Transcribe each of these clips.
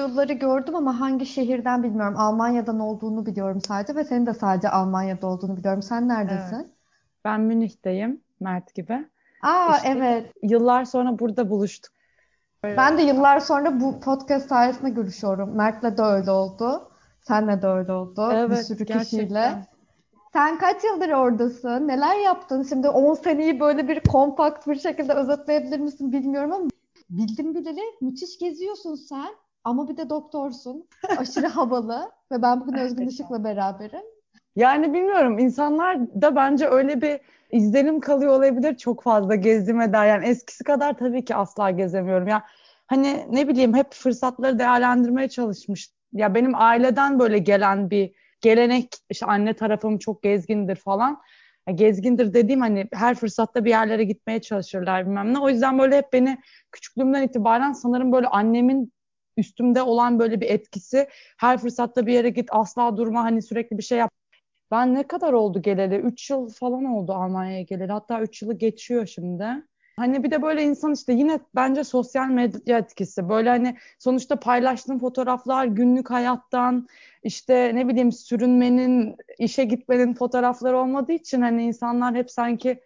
Videoları gördüm ama hangi şehirden bilmiyorum. Almanya'dan olduğunu biliyorum sadece ve senin de sadece Almanya'da olduğunu biliyorum. Sen neredesin? Evet. Ben Münih'teyim, Mert gibi. Aa İşte evet. yıllar sonra burada buluştuk. Ben de yıllar sonra bu podcast sayesinde görüşüyorum. Mert'le de öyle oldu. Senle de öyle oldu. Bir Evet, sürü kişiyle. gerçekten. Sen kaç yıldır oradasın? Neler yaptın? Şimdi 10 seneyi böyle bir kompakt bir şekilde özetleyebilir misin bilmiyorum ama bildim bileli müthiş geziyorsun sen. Ama bir de doktorsun. Aşırı havalı ve ben bugün Özgün Işık'la beraberim. Yani bilmiyorum insanlar da bence öyle bir izlenim kalıyor olabilir çok fazla gezdiğime dair. Yani eskisi kadar tabii ki asla gezemiyorum. Ya hani ne bileyim hep fırsatları değerlendirmeye çalışmış. Ya benim aileden böyle gelen bir gelenek işte anne tarafım çok gezgindir falan. Ya gezgindir dediğim hani her fırsatta bir yerlere gitmeye çalışırlar bilmem ne. O yüzden böyle hep beni küçüklüğümden itibaren sanırım böyle annemin üstümde olan böyle bir etkisi. Her fırsatta bir yere git asla durma hani sürekli bir şey yap. Ben ne kadar oldu geleli? 3 yıl falan oldu Almanya'ya geleli. Hatta 3 yılı geçiyor şimdi. Hani bir de böyle insan işte yine bence sosyal medya etkisi. Böyle hani sonuçta paylaştığım fotoğraflar günlük hayattan işte ne bileyim sürünmenin, işe gitmenin fotoğrafları olmadığı için hani insanlar hep sanki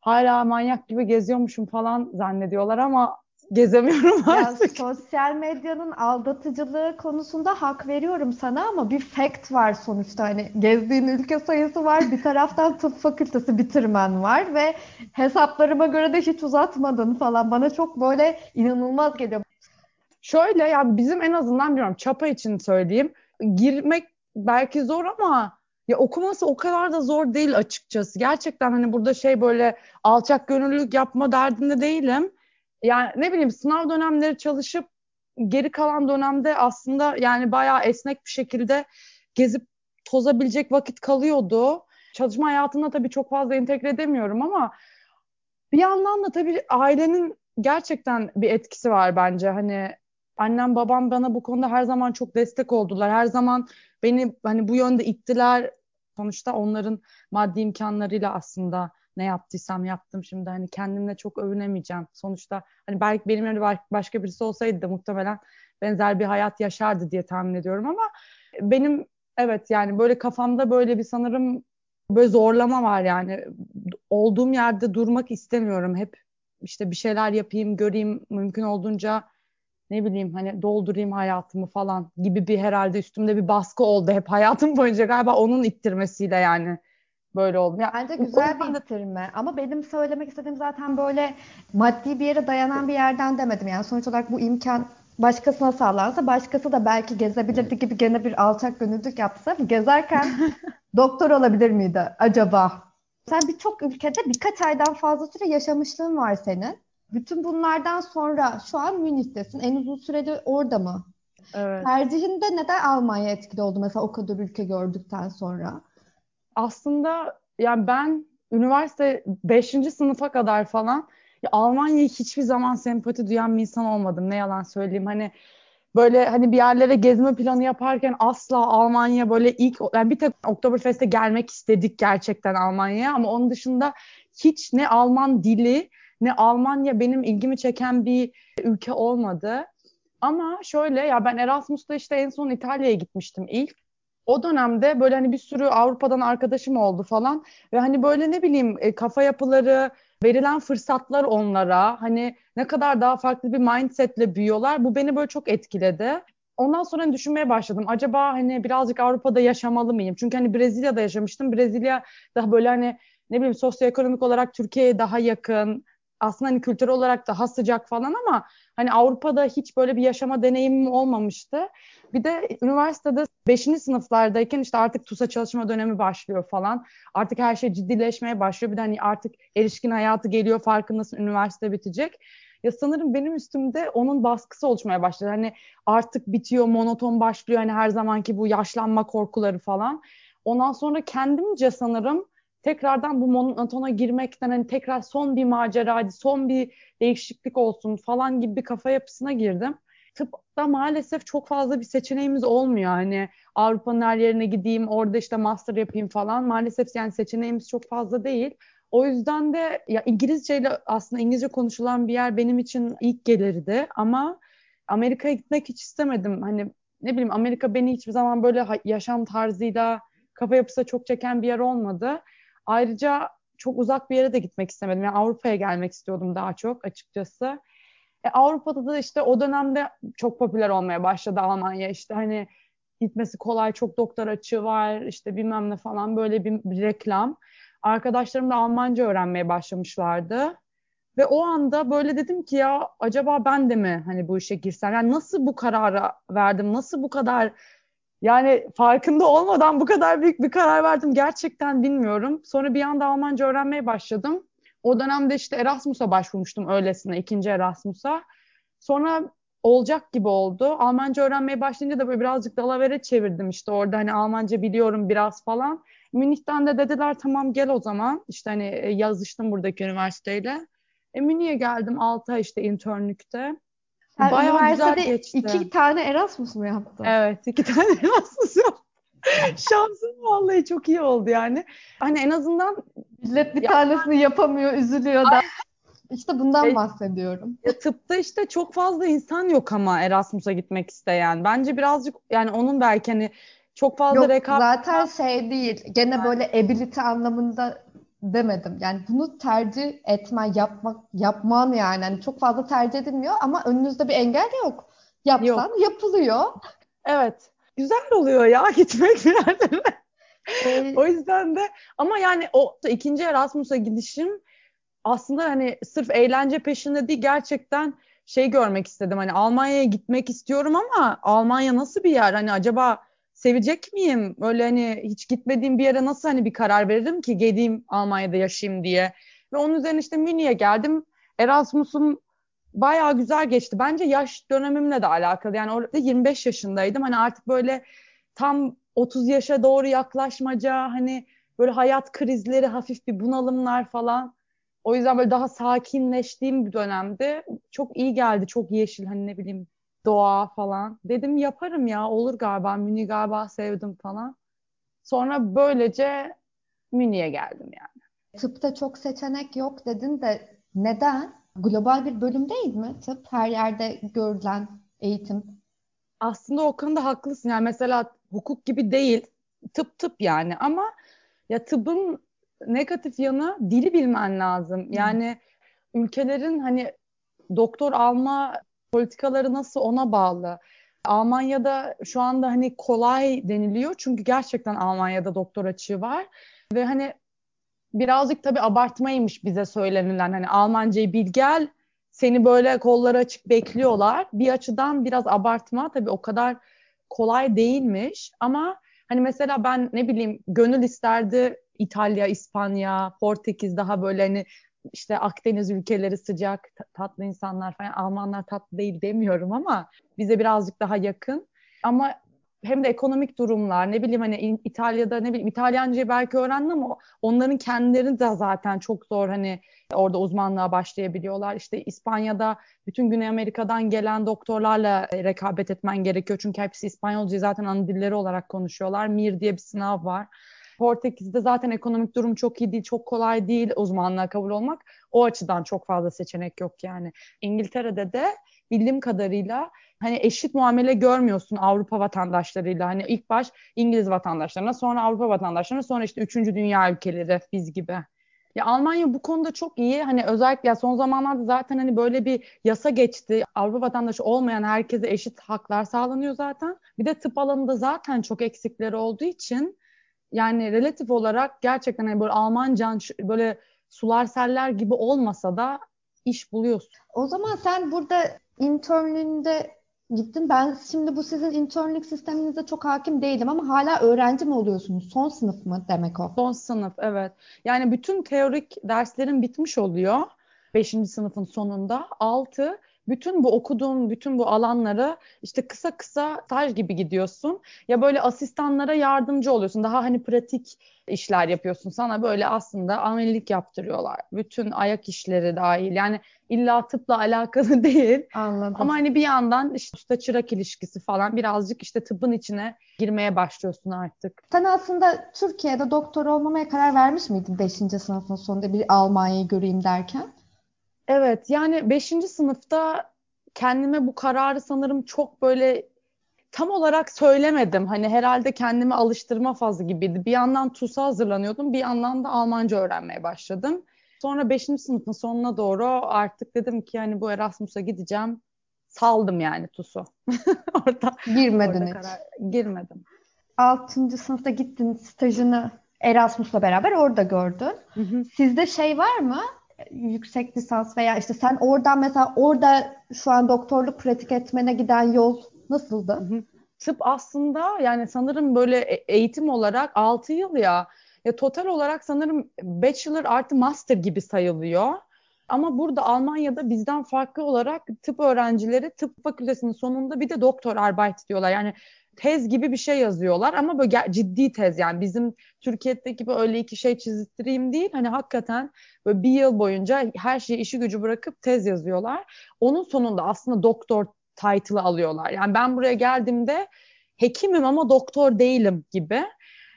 hala manyak gibi geziyormuşum falan zannediyorlar ama gezemiyorum Ya artık. sosyal medyanın aldatıcılığı konusunda hak veriyorum sana ama bir fact var sonuçta. Hani gezdiğin ülke sayısı var. Bir taraftan tıp fakültesi bitirmen var ve hesaplarıma göre de hiç uzatmadın falan. Bana çok böyle inanılmaz geliyor. Şöyle yani bizim en azından bilmiyorum çapa için söyleyeyim. Girmek belki zor ama ya okuması o kadar da zor değil açıkçası. Gerçekten hani burada şey böyle alçak gönüllülük yapma derdinde değilim. Yani ne bileyim sınav dönemleri çalışıp geri kalan dönemde aslında yani bayağı esnek bir şekilde gezip tozabilecek vakit kalıyordu. Çalışma hayatına tabii çok fazla entegre edemiyorum ama bir yandan da tabii ailenin gerçekten bir etkisi var bence. Hani annem babam bana bu konuda her zaman çok destek oldular. Her zaman beni hani bu yönde ittiler. Sonuçta onların maddi imkanlarıyla aslında ne yaptıysam yaptım şimdi hani kendimle çok övünemeyeceğim. Sonuçta hani belki benim yerimde baş- başka birisi olsaydı da muhtemelen benzer bir hayat yaşardı diye tahmin ediyorum ama benim evet yani böyle kafamda böyle bir sanırım böyle zorlama var yani olduğum yerde durmak istemiyorum. Hep işte bir şeyler yapayım, göreyim, mümkün olduğunca ne bileyim hani doldurayım hayatımı falan gibi bir herhalde üstümde bir baskı oldu hep hayatım boyunca galiba onun ittirmesiyle yani böyle oldum. Ya Bence güzel bir ittirme ama benim söylemek istediğim zaten böyle maddi bir yere dayanan bir yerden demedim. Yani sonuç olarak bu imkan başkasına sağlansa başkası da belki gezebilirdi gibi gene bir alçak gönüllülük yapsa gezerken doktor olabilir miydi acaba? Sen birçok ülkede birkaç aydan fazla süre yaşamışlığın var senin. Bütün bunlardan sonra şu an Münih'tesin. En uzun süreli orada mı? evet. Tercihinde neden Almanya etkili oldu mesela o kadar ülke gördükten sonra? Aslında yani ben üniversite beşinci sınıfa kadar falan ya Almanya'ya hiçbir zaman sempati duyan bir insan olmadım. Ne yalan söyleyeyim. Hani böyle hani bir yerlere gezme planı yaparken asla Almanya böyle ilk yani bir tek Oktoberfest'e gelmek istedik gerçekten Almanya'ya ama onun dışında hiç ne Alman dili ne Almanya benim ilgimi çeken bir ülke olmadı. Ama şöyle ya ben Erasmus'ta işte en son İtalya'ya gitmiştim ilk. O dönemde böyle hani bir sürü Avrupa'dan arkadaşım oldu falan ve hani böyle ne bileyim e, kafa yapıları, verilen fırsatlar onlara hani ne kadar daha farklı bir mindsetle büyüyorlar. Bu beni böyle çok etkiledi. Ondan sonra hani düşünmeye başladım. Acaba hani birazcık Avrupa'da yaşamalı mıyım? Çünkü hani Brezilya'da yaşamıştım. Brezilya daha böyle hani ne bileyim sosyoekonomik olarak Türkiye'ye daha yakın. Aslında hani kültürel olarak daha sıcak falan ama hani Avrupa'da hiç böyle bir yaşama deneyimim olmamıştı. Bir de üniversitede beşinci sınıflardayken işte artık TUS'a çalışma dönemi başlıyor falan. Artık her şey ciddileşmeye başlıyor. Bir de hani artık erişkin hayatı geliyor farkındasın üniversite bitecek. Ya sanırım benim üstümde onun baskısı oluşmaya başladı. Hani artık bitiyor, monoton başlıyor. Hani her zamanki bu yaşlanma korkuları falan. Ondan sonra kendimce sanırım tekrardan bu monotona girmekten hani tekrar son bir macera, hadi son bir değişiklik olsun falan gibi bir kafa yapısına girdim tıpta maalesef çok fazla bir seçeneğimiz olmuyor. Hani Avrupa'nın her yerine gideyim, orada işte master yapayım falan. Maalesef yani seçeneğimiz çok fazla değil. O yüzden de ya İngilizceyle aslında İngilizce konuşulan bir yer benim için ilk gelirdi ama Amerika'ya gitmek hiç istemedim. Hani ne bileyim Amerika beni hiçbir zaman böyle yaşam tarzıyla kafa yapısı çok çeken bir yer olmadı. Ayrıca çok uzak bir yere de gitmek istemedim. Yani Avrupa'ya gelmek istiyordum daha çok açıkçası. E, Avrupa'da da işte o dönemde çok popüler olmaya başladı Almanya. İşte hani gitmesi kolay, çok doktor açığı var, işte bilmem ne falan böyle bir, bir reklam. Arkadaşlarım da Almanca öğrenmeye başlamışlardı. Ve o anda böyle dedim ki ya acaba ben de mi hani bu işe girsem? Yani nasıl bu karara verdim? Nasıl bu kadar yani farkında olmadan bu kadar büyük bir karar verdim gerçekten bilmiyorum. Sonra bir anda Almanca öğrenmeye başladım. O dönemde işte Erasmus'a başvurmuştum öylesine, ikinci Erasmus'a. Sonra olacak gibi oldu. Almanca öğrenmeye başlayınca da böyle birazcık dalavere çevirdim işte orada hani Almanca biliyorum biraz falan. Münih'ten de dediler tamam gel o zaman. İşte hani e, yazıştım buradaki üniversiteyle. E, Münih'e geldim 6 ay işte internlükte. Sen Bayağı güzel geçti. iki tane Erasmus mu yaptın? Evet iki tane Erasmus yaptım. Şansım vallahi çok iyi oldu yani. Hani en azından millet bir ya, tanesini yapamıyor, üzülüyor da. İşte bundan e, bahsediyorum. Ya tıpta işte çok fazla insan yok ama Erasmus'a gitmek isteyen. Bence birazcık yani onun belki hani çok fazla yok, rekabet. Zaten şey değil. Gene yani. böyle ability anlamında demedim. Yani bunu tercih etmen, yapmak, yapman yani. yani çok fazla tercih edilmiyor ama önünüzde bir engel yok. Yapsan yok. yapılıyor. Evet. Güzel oluyor ya gitmek bir yerlere. Ee, o yüzden de ama yani o ikinci Erasmus'a gidişim aslında hani sırf eğlence peşinde değil gerçekten şey görmek istedim. Hani Almanya'ya gitmek istiyorum ama Almanya nasıl bir yer? Hani acaba sevecek miyim? Öyle hani hiç gitmediğim bir yere nasıl hani bir karar veririm ki geleyim Almanya'da yaşayayım diye. Ve onun üzerine işte Münih'e geldim. Erasmus'um bayağı güzel geçti. Bence yaş dönemimle de alakalı. Yani orada 25 yaşındaydım. Hani artık böyle tam 30 yaşa doğru yaklaşmaca hani böyle hayat krizleri, hafif bir bunalımlar falan. O yüzden böyle daha sakinleştiğim bir dönemde çok iyi geldi. Çok yeşil hani ne bileyim doğa falan. Dedim yaparım ya olur galiba Münih galiba sevdim falan. Sonra böylece Münih'e geldim yani. Tıpta çok seçenek yok dedin de neden? Global bir bölüm değil mi tıp? Her yerde görülen eğitim. Aslında o konuda haklısın. Yani mesela hukuk gibi değil. Tıp tıp yani ama ya tıbbın negatif yanı dili bilmen lazım. Yani ülkelerin hani doktor alma politikaları nasıl ona bağlı. Almanya'da şu anda hani kolay deniliyor çünkü gerçekten Almanya'da doktor açığı var ve hani birazcık tabii abartmaymış bize söylenilen hani Almancayı bil gel seni böyle kolları açık bekliyorlar. Bir açıdan biraz abartma tabii o kadar kolay değilmiş ama hani mesela ben ne bileyim gönül isterdi İtalya, İspanya, Portekiz daha böyle hani işte Akdeniz ülkeleri sıcak, tatlı insanlar falan. Almanlar tatlı değil demiyorum ama bize birazcık daha yakın. Ama hem de ekonomik durumlar ne bileyim hani İtalya'da ne bileyim İtalyancayı belki öğrendim ama onların kendileri de zaten çok zor hani orada uzmanlığa başlayabiliyorlar. İşte İspanya'da bütün Güney Amerika'dan gelen doktorlarla rekabet etmen gerekiyor. Çünkü hepsi İspanyolcayı zaten ana dilleri olarak konuşuyorlar. MIR diye bir sınav var. Portekiz'de zaten ekonomik durum çok iyi değil, çok kolay değil uzmanlığa kabul olmak. O açıdan çok fazla seçenek yok yani. İngiltere'de de bildiğim kadarıyla hani eşit muamele görmüyorsun Avrupa vatandaşlarıyla. Hani ilk baş İngiliz vatandaşlarına, sonra Avrupa vatandaşlarına, sonra işte üçüncü dünya ülkeleri biz gibi. Ya Almanya bu konuda çok iyi. Hani özellikle son zamanlarda zaten hani böyle bir yasa geçti. Avrupa vatandaşı olmayan herkese eşit haklar sağlanıyor zaten. Bir de tıp alanında zaten çok eksikleri olduğu için yani relatif olarak gerçekten hani böyle Almanca böyle sular seller gibi olmasa da iş buluyorsun. O zaman sen burada internlüğünde gittin. Ben şimdi bu sizin internlük sisteminize çok hakim değilim ama hala öğrenci mi oluyorsunuz? Son sınıf mı demek o? Son sınıf evet. Yani bütün teorik derslerin bitmiş oluyor. Beşinci sınıfın sonunda. Altı bütün bu okuduğun bütün bu alanları işte kısa kısa staj gibi gidiyorsun. Ya böyle asistanlara yardımcı oluyorsun. Daha hani pratik işler yapıyorsun. Sana böyle aslında amelilik yaptırıyorlar. Bütün ayak işleri dahil. Yani illa tıpla alakalı değil. Anladım. Ama hani bir yandan işte usta çırak ilişkisi falan birazcık işte tıbbın içine girmeye başlıyorsun artık. Sen aslında Türkiye'de doktor olmamaya karar vermiş miydin 5. sınıfın sonunda bir Almanya'yı göreyim derken? Evet yani 5. sınıfta kendime bu kararı sanırım çok böyle tam olarak söylemedim. Hani herhalde kendimi alıştırma fazla gibiydi. Bir yandan TUS'a hazırlanıyordum, bir yandan da Almanca öğrenmeye başladım. Sonra 5. sınıfın sonuna doğru artık dedim ki hani bu Erasmus'a gideceğim. Saldım yani TUS'u. orada girmedin orada karar, girmedim. 6. sınıfta gittin stajını Erasmus'la beraber orada gördün. Hı hı. Sizde şey var mı? Yüksek lisans veya işte sen oradan mesela orada şu an doktorluk pratik etmene giden yol nasıldı? Hı hı. Tıp aslında yani sanırım böyle e, eğitim olarak 6 yıl ya. Ya total olarak sanırım bachelor artı master gibi sayılıyor. Ama burada Almanya'da bizden farklı olarak tıp öğrencileri tıp fakültesinin sonunda bir de doktor arbeit diyorlar. Yani tez gibi bir şey yazıyorlar ama böyle ciddi tez yani bizim Türkiye'deki gibi öyle iki şey çizdireyim değil. Hani hakikaten böyle bir yıl boyunca her şeyi işi gücü bırakıp tez yazıyorlar. Onun sonunda aslında doktor title'ı alıyorlar. Yani ben buraya geldiğimde hekimim ama doktor değilim gibi.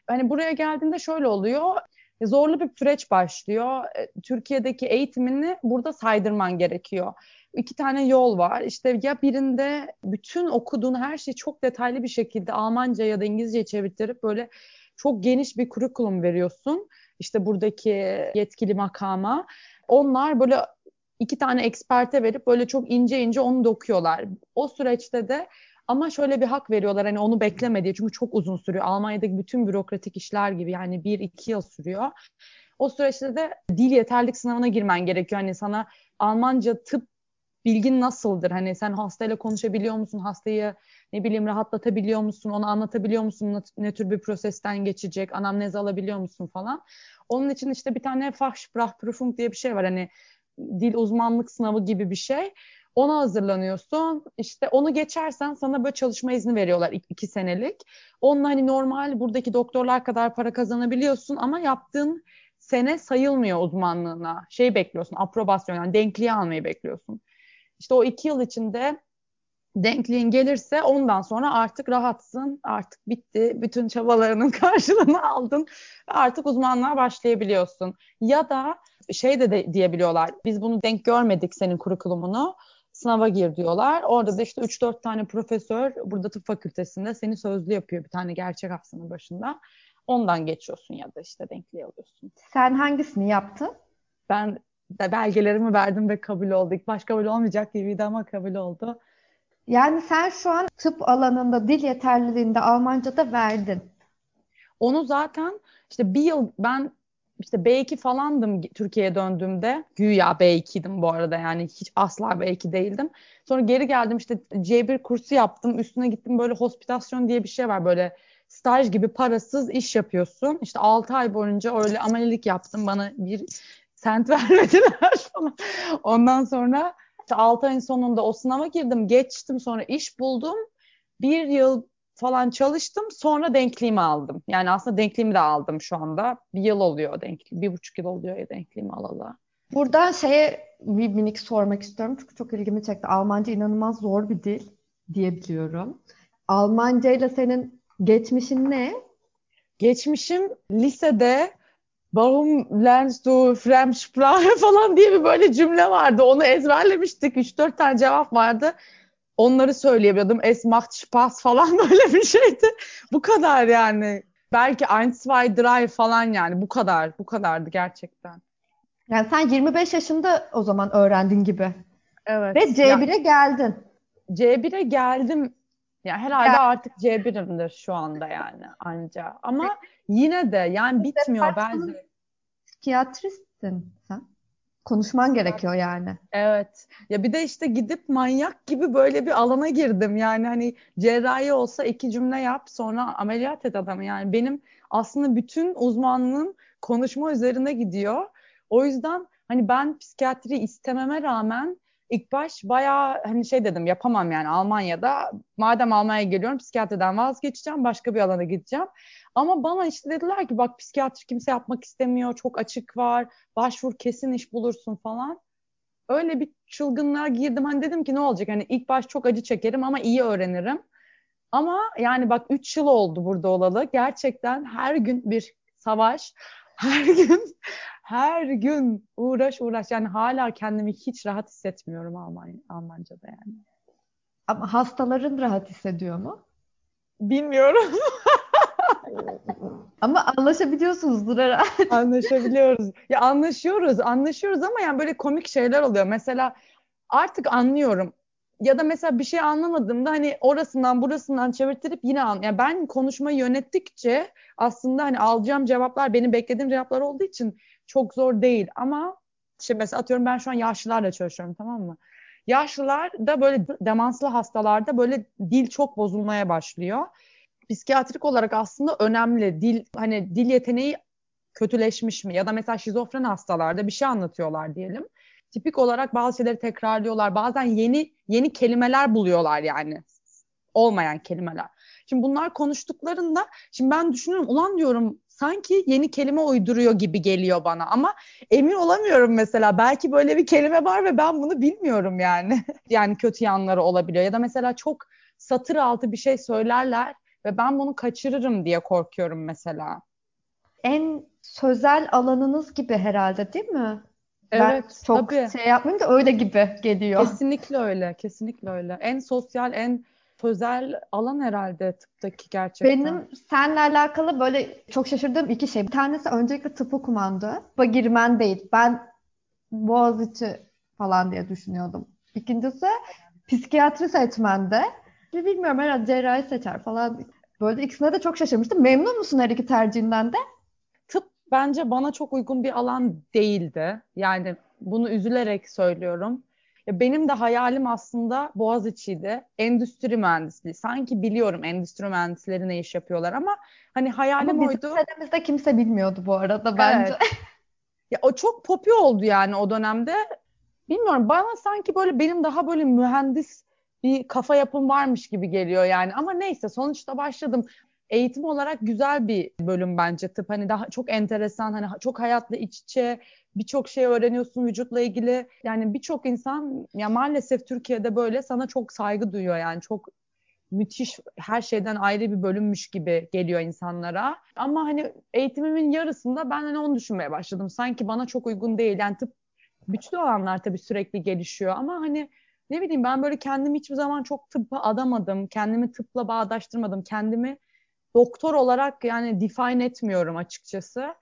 Hani buraya geldiğinde şöyle oluyor. Zorlu bir süreç başlıyor. E, Türkiye'deki eğitimini burada saydırman gerekiyor iki tane yol var. İşte ya birinde bütün okuduğun her şeyi çok detaylı bir şekilde Almanca ya da İngilizce çevirtirip böyle çok geniş bir kurikulum veriyorsun. İşte buradaki yetkili makama. Onlar böyle iki tane eksperte verip böyle çok ince ince onu dokuyorlar. O süreçte de ama şöyle bir hak veriyorlar hani onu bekleme diye çünkü çok uzun sürüyor. Almanya'daki bütün bürokratik işler gibi yani bir iki yıl sürüyor. O süreçte de dil yeterlik sınavına girmen gerekiyor. Hani sana Almanca tıp bilgin nasıldır? Hani sen hastayla konuşabiliyor musun? Hastayı ne bileyim rahatlatabiliyor musun? Onu anlatabiliyor musun? Ne tür bir prosesten geçecek? Anamnez alabiliyor musun falan. Onun için işte bir tane Fachsprachprüfung diye bir şey var. Hani dil uzmanlık sınavı gibi bir şey. Ona hazırlanıyorsun. İşte onu geçersen sana böyle çalışma izni veriyorlar iki senelik. Onunla hani normal buradaki doktorlar kadar para kazanabiliyorsun ama yaptığın sene sayılmıyor uzmanlığına. Şey bekliyorsun, aprobasyon yani denkliği almayı bekliyorsun. İşte o iki yıl içinde denkliğin gelirse ondan sonra artık rahatsın, artık bitti, bütün çabalarının karşılığını aldın ve artık uzmanlığa başlayabiliyorsun. Ya da şey de, de diyebiliyorlar, biz bunu denk görmedik senin kurikulumunu, sınava gir diyorlar. Orada da işte 3-4 tane profesör burada tıp fakültesinde seni sözlü yapıyor bir tane gerçek hafsanın başında. Ondan geçiyorsun ya da işte denkliği alıyorsun. Sen hangisini yaptın? Ben belgelerimi verdim ve kabul oldu. İlk baş kabul olmayacak gibiydi ama kabul oldu. Yani sen şu an tıp alanında dil yeterliliğinde Almanca da verdin. Onu zaten işte bir yıl ben işte B2 falandım Türkiye'ye döndüğümde. Güya B2'ydim bu arada yani hiç asla B2 değildim. Sonra geri geldim işte C1 kursu yaptım. Üstüne gittim böyle hospitasyon diye bir şey var böyle staj gibi parasız iş yapıyorsun. İşte 6 ay boyunca öyle amelilik yaptım. Bana bir sent vermediler falan. Ondan sonra işte 6 ayın sonunda o sınava girdim. Geçtim sonra iş buldum. Bir yıl falan çalıştım. Sonra denkliğimi aldım. Yani aslında denkliğimi de aldım şu anda. Bir yıl oluyor denkliğim. Bir buçuk yıl oluyor ya denkliğimi alalı. Buradan şeye bir minik sormak istiyorum. Çünkü çok ilgimi çekti. Almanca inanılmaz zor bir dil diyebiliyorum. Almanca ile senin geçmişin ne? Geçmişim lisede Warum lernst du Fremdsprache falan diye bir böyle cümle vardı. Onu ezberlemiştik. 3-4 tane cevap vardı. Onları söyleyebiliyordum. Es macht Spaß falan böyle bir şeydi. Bu kadar yani. Belki 1, 2, 3 falan yani. Bu kadar. Bu kadardı gerçekten. Yani sen 25 yaşında o zaman öğrendin gibi. Evet. Ve C1'e geldin. C1'e geldim. Yani herhalde ya. artık C1'imdir şu anda yani anca. Ama yine de yani bitmiyor bence. Psikiyatristin sen. Konuşman gerekiyor yani. Evet. Ya bir de işte gidip manyak gibi böyle bir alana girdim. Yani hani cerrahi olsa iki cümle yap sonra ameliyat et adamı. Yani benim aslında bütün uzmanlığım konuşma üzerine gidiyor. O yüzden hani ben psikiyatri istememe rağmen ilk baş bayağı hani şey dedim yapamam yani Almanya'da. Madem Almanya'ya geliyorum psikiyatriden vazgeçeceğim başka bir alana gideceğim. Ama bana işte dediler ki bak psikiyatri kimse yapmak istemiyor. Çok açık var. Başvur kesin iş bulursun falan. Öyle bir çılgınlığa girdim. Hani dedim ki ne olacak? Hani ilk baş çok acı çekerim ama iyi öğrenirim. Ama yani bak 3 yıl oldu burada olalı. Gerçekten her gün bir savaş. Her gün her gün uğraş uğraş yani hala kendimi hiç rahat hissetmiyorum Alman Almanca'da yani. Ama hastaların rahat hissediyor mu? Bilmiyorum. Ama anlaşabiliyorsunuzdur herhalde. Anlaşabiliyoruz. Ya anlaşıyoruz, anlaşıyoruz ama yani böyle komik şeyler oluyor. Mesela artık anlıyorum. Ya da mesela bir şey anlamadığımda hani orasından burasından çevirtirip yine an. Yani ben konuşmayı yönettikçe aslında hani alacağım cevaplar benim beklediğim cevaplar olduğu için çok zor değil. Ama işte mesela atıyorum ben şu an yaşlılarla çalışıyorum tamam mı? Yaşlılar da böyle demanslı hastalarda böyle dil çok bozulmaya başlıyor. Psikiyatrik olarak aslında önemli. Dil hani dil yeteneği kötüleşmiş mi? Ya da mesela şizofren hastalarda bir şey anlatıyorlar diyelim. Tipik olarak bazı şeyleri tekrarlıyorlar. Bazen yeni yeni kelimeler buluyorlar yani. Olmayan kelimeler. Şimdi bunlar konuştuklarında şimdi ben düşünüyorum ulan diyorum sanki yeni kelime uyduruyor gibi geliyor bana ama emin olamıyorum mesela belki böyle bir kelime var ve ben bunu bilmiyorum yani. yani kötü yanları olabiliyor ya da mesela çok satır altı bir şey söylerler ve ben bunu kaçırırım diye korkuyorum mesela. En sözel alanınız gibi herhalde değil mi? Evet, ben çok tabii. şey yapmayayım da öyle gibi geliyor. Kesinlikle öyle, kesinlikle öyle. En sosyal, en sözel alan herhalde tıptaki gerçekten. Benim seninle alakalı böyle çok şaşırdığım iki şey. Bir tanesi öncelikle tıp okumandı. Tıbba girmen değil. Ben Boğaziçi falan diye düşünüyordum. İkincisi psikiyatri seçmende. Bilmiyorum herhalde cerrahi seçer falan. Böyle ikisine de çok şaşırmıştım. Memnun musun her iki tercihinden de? Tıp bence bana çok uygun bir alan değildi. Yani bunu üzülerek söylüyorum. Benim de hayalim aslında Boğaziçi'ydi. Endüstri mühendisliği. Sanki biliyorum endüstri mühendisleri ne iş yapıyorlar ama hani hayalim ama oydu. Ama bizim kimse bilmiyordu bu arada bence. Evet. Ya o çok popü oldu yani o dönemde. Bilmiyorum bana sanki böyle benim daha böyle mühendis bir kafa yapım varmış gibi geliyor yani. Ama neyse sonuçta başladım. Eğitim olarak güzel bir bölüm bence tıp. Hani daha çok enteresan, hani çok hayatla iç içe, birçok şey öğreniyorsun vücutla ilgili. Yani birçok insan ya maalesef Türkiye'de böyle sana çok saygı duyuyor yani çok müthiş her şeyden ayrı bir bölünmüş gibi geliyor insanlara. Ama hani eğitimimin yarısında ben hani onu düşünmeye başladım. Sanki bana çok uygun değil. Yani tıp güçlü alanlar tabii sürekli gelişiyor ama hani ne bileyim ben böyle kendimi hiçbir zaman çok tıbba adamadım. Kendimi tıpla bağdaştırmadım. Kendimi doktor olarak yani define etmiyorum açıkçası.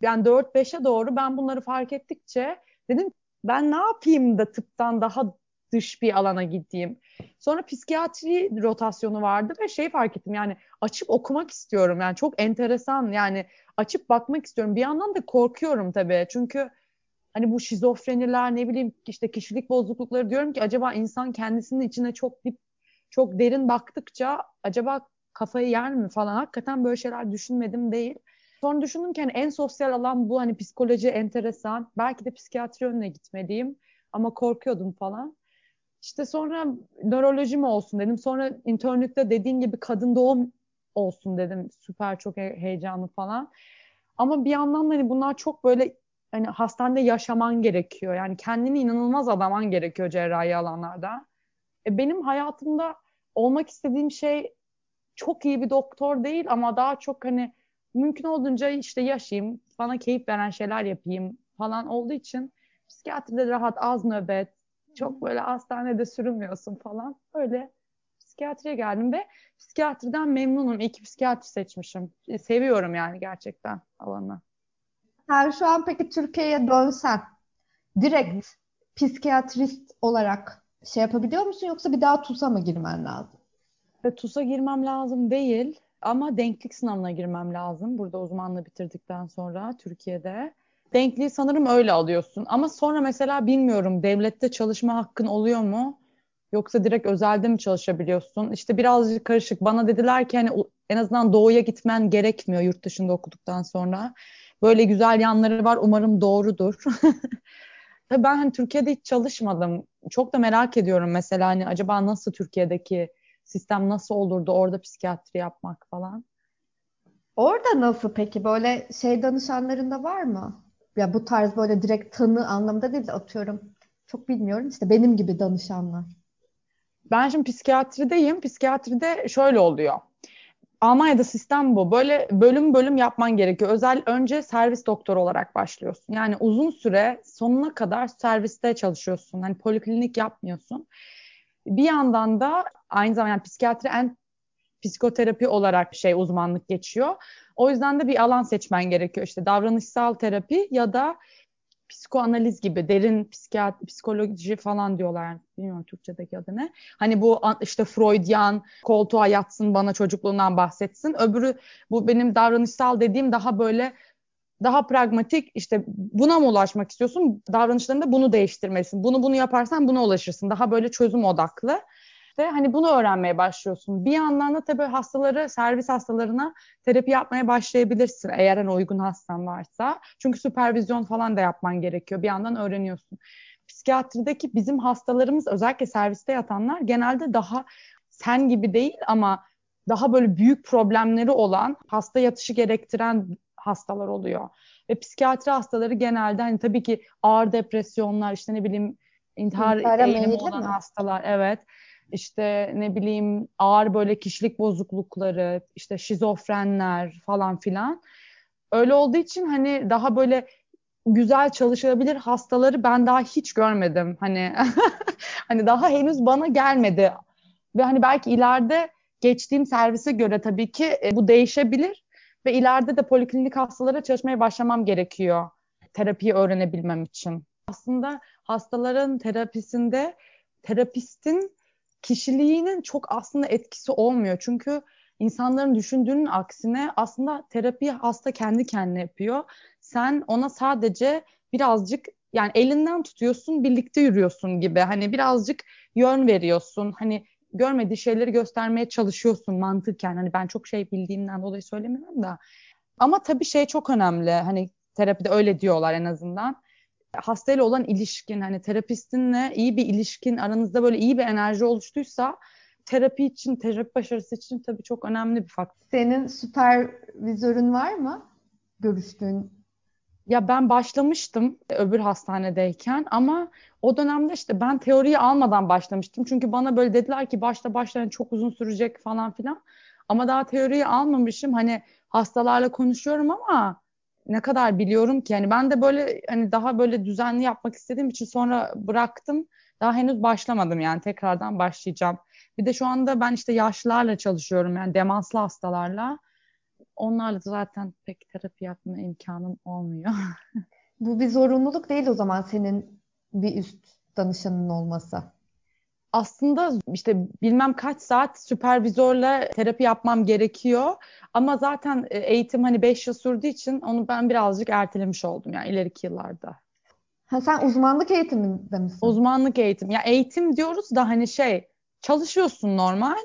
Yani 4-5'e doğru ben bunları fark ettikçe dedim ben ne yapayım da tıptan daha dış bir alana gideyim. Sonra psikiyatri rotasyonu vardı ve şey fark ettim yani açıp okumak istiyorum. Yani çok enteresan yani açıp bakmak istiyorum. Bir yandan da korkuyorum tabii. Çünkü hani bu şizofreniler ne bileyim işte kişilik bozuklukları diyorum ki acaba insan kendisinin içine çok dip çok derin baktıkça acaba kafayı yer mi falan hakikaten böyle şeyler düşünmedim değil. Sonra düşündüm ki hani en sosyal alan bu hani psikoloji enteresan. Belki de psikiyatri yönüne gitmeliyim ama korkuyordum falan. İşte sonra nöroloji mi olsun dedim. Sonra internlükte dediğin gibi kadın doğum olsun dedim. Süper çok heyecanlı falan. Ama bir yandan hani bunlar çok böyle hani hastanede yaşaman gerekiyor. Yani kendini inanılmaz adaman gerekiyor cerrahi alanlarda. E benim hayatımda olmak istediğim şey çok iyi bir doktor değil ama daha çok hani mümkün olduğunca işte yaşayayım, bana keyif veren şeyler yapayım falan olduğu için psikiyatride rahat az nöbet, çok böyle hastanede sürünmüyorsun falan. Öyle psikiyatriye geldim ve psikiyatriden memnunum. İyi ki psikiyatri seçmişim. Seviyorum yani gerçekten alanı. Sen şu an peki Türkiye'ye dönsen direkt psikiyatrist olarak şey yapabiliyor musun yoksa bir daha TUS'a mı girmen lazım? Ve TUS'a girmem lazım değil ama denklik sınavına girmem lazım. Burada uzmanlığı bitirdikten sonra Türkiye'de. Denkliği sanırım öyle alıyorsun. Ama sonra mesela bilmiyorum devlette çalışma hakkın oluyor mu? Yoksa direkt özelde mi çalışabiliyorsun? İşte birazcık karışık. Bana dediler ki hani en azından doğuya gitmen gerekmiyor yurt dışında okuduktan sonra. Böyle güzel yanları var. Umarım doğrudur. Tabii ben hani Türkiye'de hiç çalışmadım. Çok da merak ediyorum mesela hani acaba nasıl Türkiye'deki sistem nasıl olurdu orada psikiyatri yapmak falan. Orada nasıl peki? Böyle şey danışanlarında var mı? Ya bu tarz böyle direkt tanı anlamında değil de atıyorum. Çok bilmiyorum işte benim gibi danışanlar. Ben şimdi psikiyatrideyim. Psikiyatride şöyle oluyor. Almanya'da sistem bu. Böyle bölüm bölüm yapman gerekiyor. Özel önce servis doktoru olarak başlıyorsun. Yani uzun süre sonuna kadar serviste çalışıyorsun. Hani poliklinik yapmıyorsun. Bir yandan da aynı zamanda yani psikiyatri en psikoterapi olarak şey uzmanlık geçiyor. O yüzden de bir alan seçmen gerekiyor. İşte davranışsal terapi ya da psikoanaliz gibi derin psikiyatri, psikoloji falan diyorlar. Bilmiyorum Türkçedeki adı ne. Hani bu işte Freudian koltuğa yatsın bana çocukluğundan bahsetsin. Öbürü bu benim davranışsal dediğim daha böyle daha pragmatik işte buna mı ulaşmak istiyorsun? Davranışlarında bunu değiştirmelisin. Bunu bunu yaparsan buna ulaşırsın. Daha böyle çözüm odaklı işte hani bunu öğrenmeye başlıyorsun. Bir yandan da tabii hastaları, servis hastalarına terapi yapmaya başlayabilirsin eğer hani uygun hastan varsa. Çünkü süpervizyon falan da yapman gerekiyor. Bir yandan öğreniyorsun. Psikiyatrideki bizim hastalarımız özellikle serviste yatanlar genelde daha sen gibi değil ama daha böyle büyük problemleri olan, hasta yatışı gerektiren hastalar oluyor. Ve psikiyatri hastaları genelde hani tabii ki ağır depresyonlar, işte ne bileyim intihar eğilimi olan mi? hastalar, evet işte ne bileyim ağır böyle kişilik bozuklukları, işte şizofrenler falan filan. Öyle olduğu için hani daha böyle güzel çalışabilir hastaları ben daha hiç görmedim. Hani hani daha henüz bana gelmedi. Ve hani belki ileride geçtiğim servise göre tabii ki e, bu değişebilir ve ileride de poliklinik hastalara çalışmaya başlamam gerekiyor terapiyi öğrenebilmem için. Aslında hastaların terapisinde terapistin kişiliğinin çok aslında etkisi olmuyor. Çünkü insanların düşündüğünün aksine aslında terapi hasta kendi kendine yapıyor. Sen ona sadece birazcık yani elinden tutuyorsun, birlikte yürüyorsun gibi. Hani birazcık yön veriyorsun. Hani görmediği şeyleri göstermeye çalışıyorsun mantıken. Hani ben çok şey bildiğimden dolayı söylemiyorum da. Ama tabii şey çok önemli. Hani terapide öyle diyorlar en azından hastayla olan ilişkin hani terapistinle iyi bir ilişkin aranızda böyle iyi bir enerji oluştuysa terapi için, terapi başarısı için tabii çok önemli bir faktör. Senin süpervizörün var mı? Görüştüğün ya ben başlamıştım öbür hastanedeyken ama o dönemde işte ben teoriyi almadan başlamıştım. Çünkü bana böyle dediler ki başta başla yani çok uzun sürecek falan filan. Ama daha teoriyi almamışım. Hani hastalarla konuşuyorum ama ne kadar biliyorum ki yani ben de böyle hani daha böyle düzenli yapmak istediğim için sonra bıraktım. Daha henüz başlamadım yani tekrardan başlayacağım. Bir de şu anda ben işte yaşlılarla çalışıyorum yani demanslı hastalarla. Onlarla zaten pek terapi yapma imkanım olmuyor. Bu bir zorunluluk değil o zaman senin bir üst danışanın olması aslında işte bilmem kaç saat süpervizörle terapi yapmam gerekiyor. Ama zaten e, eğitim hani 5 yıl sürdüğü için onu ben birazcık ertelemiş oldum yani ileriki yıllarda. Ha sen uzmanlık eğitiminde misin? Uzmanlık eğitim. Ya eğitim diyoruz da hani şey çalışıyorsun normal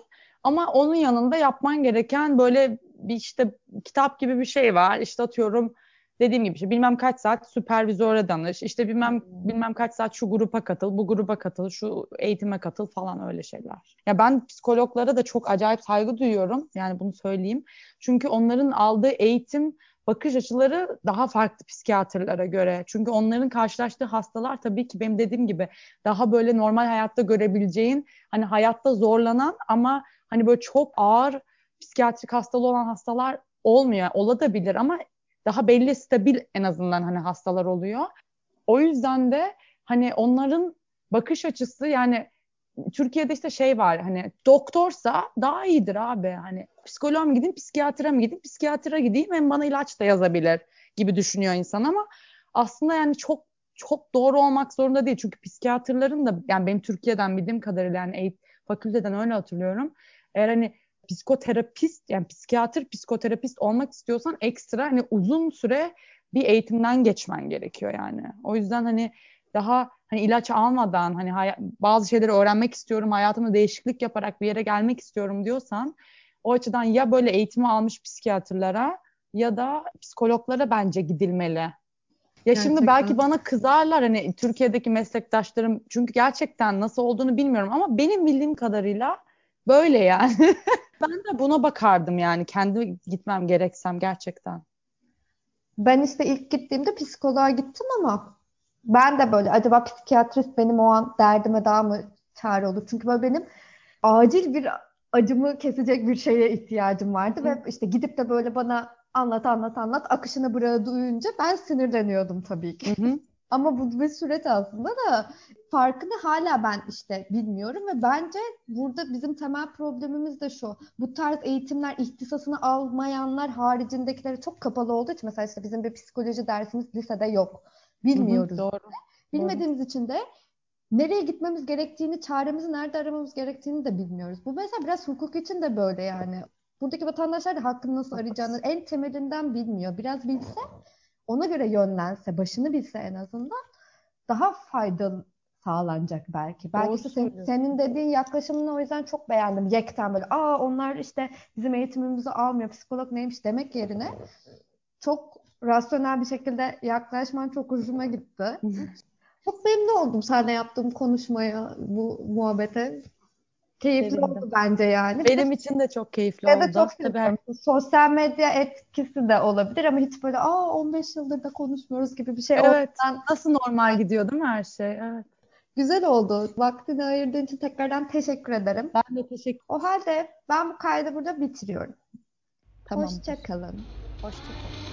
ama onun yanında yapman gereken böyle bir işte kitap gibi bir şey var. İşte atıyorum dediğim gibi işte bilmem kaç saat süpervizöre danış, işte bilmem bilmem kaç saat şu grupa katıl, bu gruba katıl, şu eğitime katıl falan öyle şeyler. Ya ben psikologlara da çok acayip saygı duyuyorum. Yani bunu söyleyeyim. Çünkü onların aldığı eğitim bakış açıları daha farklı psikiyatrlara göre. Çünkü onların karşılaştığı hastalar tabii ki benim dediğim gibi daha böyle normal hayatta görebileceğin hani hayatta zorlanan ama hani böyle çok ağır psikiyatrik hastalığı olan hastalar olmuyor. Olabilir ama daha belli stabil en azından hani hastalar oluyor. O yüzden de hani onların bakış açısı yani Türkiye'de işte şey var hani doktorsa daha iyidir abi hani psikoloğa mı gideyim psikiyatra mı gideyim psikiyatra gideyim hem bana ilaç da yazabilir gibi düşünüyor insan ama aslında yani çok çok doğru olmak zorunda değil çünkü psikiyatrların da yani benim Türkiye'den bildiğim kadarıyla yani eğit, fakülteden öyle hatırlıyorum eğer hani psikoterapist yani psikiyatr psikoterapist olmak istiyorsan ekstra hani uzun süre bir eğitimden geçmen gerekiyor yani. O yüzden hani daha hani ilaç almadan hani bazı şeyleri öğrenmek istiyorum, hayatımda değişiklik yaparak bir yere gelmek istiyorum diyorsan o açıdan ya böyle eğitimi almış psikiyatrlara ya da psikologlara bence gidilmeli. Ya gerçekten. şimdi belki bana kızarlar hani Türkiye'deki meslektaşlarım çünkü gerçekten nasıl olduğunu bilmiyorum ama benim bildiğim kadarıyla böyle yani. Ben de buna bakardım yani kendi gitmem gereksem gerçekten. Ben işte ilk gittiğimde psikoloğa gittim ama ben de böyle acaba psikiyatrist benim o an derdime daha mı çare olur? Çünkü böyle benim acil bir acımı kesecek bir şeye ihtiyacım vardı ve işte gidip de böyle bana anlat anlat anlat akışını buraya duyunca ben sinirleniyordum tabii ki. Hı hı. Ama bu bir süreç aslında da farkını hala ben işte bilmiyorum ve bence burada bizim temel problemimiz de şu. Bu tarz eğitimler ihtisasını almayanlar haricindekileri çok kapalı olduğu için mesela işte bizim bir psikoloji dersimiz lisede yok. Bilmiyoruz. Hı hı, doğru. Bilmediğimiz için de nereye gitmemiz gerektiğini, çaremizi nerede aramamız gerektiğini de bilmiyoruz. Bu mesela biraz hukuk için de böyle yani. Buradaki vatandaşlar da hakkını nasıl arayacağını en temelinden bilmiyor. Biraz bilse, ona göre yönlense, başını bilse en azından daha faydalı sağlanacak belki. Belki işte senin dediğin yaklaşımını o yüzden çok beğendim. Yekten böyle aa onlar işte bizim eğitimimizi almıyor, psikolog neymiş demek yerine çok rasyonel bir şekilde yaklaşman çok hoşuma gitti. Çok memnun oldum seninle yaptığım konuşmaya, bu muhabbete. Keyifli Sevindim. oldu bence yani. Benim için de çok keyifli oldu. çok Tabii. Sosyal medya etkisi de olabilir ama hiç böyle aa 15 yıldır da konuşmuyoruz gibi bir şey Evet. olmadan Nasıl normal gidiyor değil mi her şey? Evet. güzel oldu. Vaktini ayırdığın için tekrardan teşekkür ederim. Ben de teşekkür O halde ben bu kaydı burada bitiriyorum. Tamamdır. Hoşça kalın. Hoşçakalın.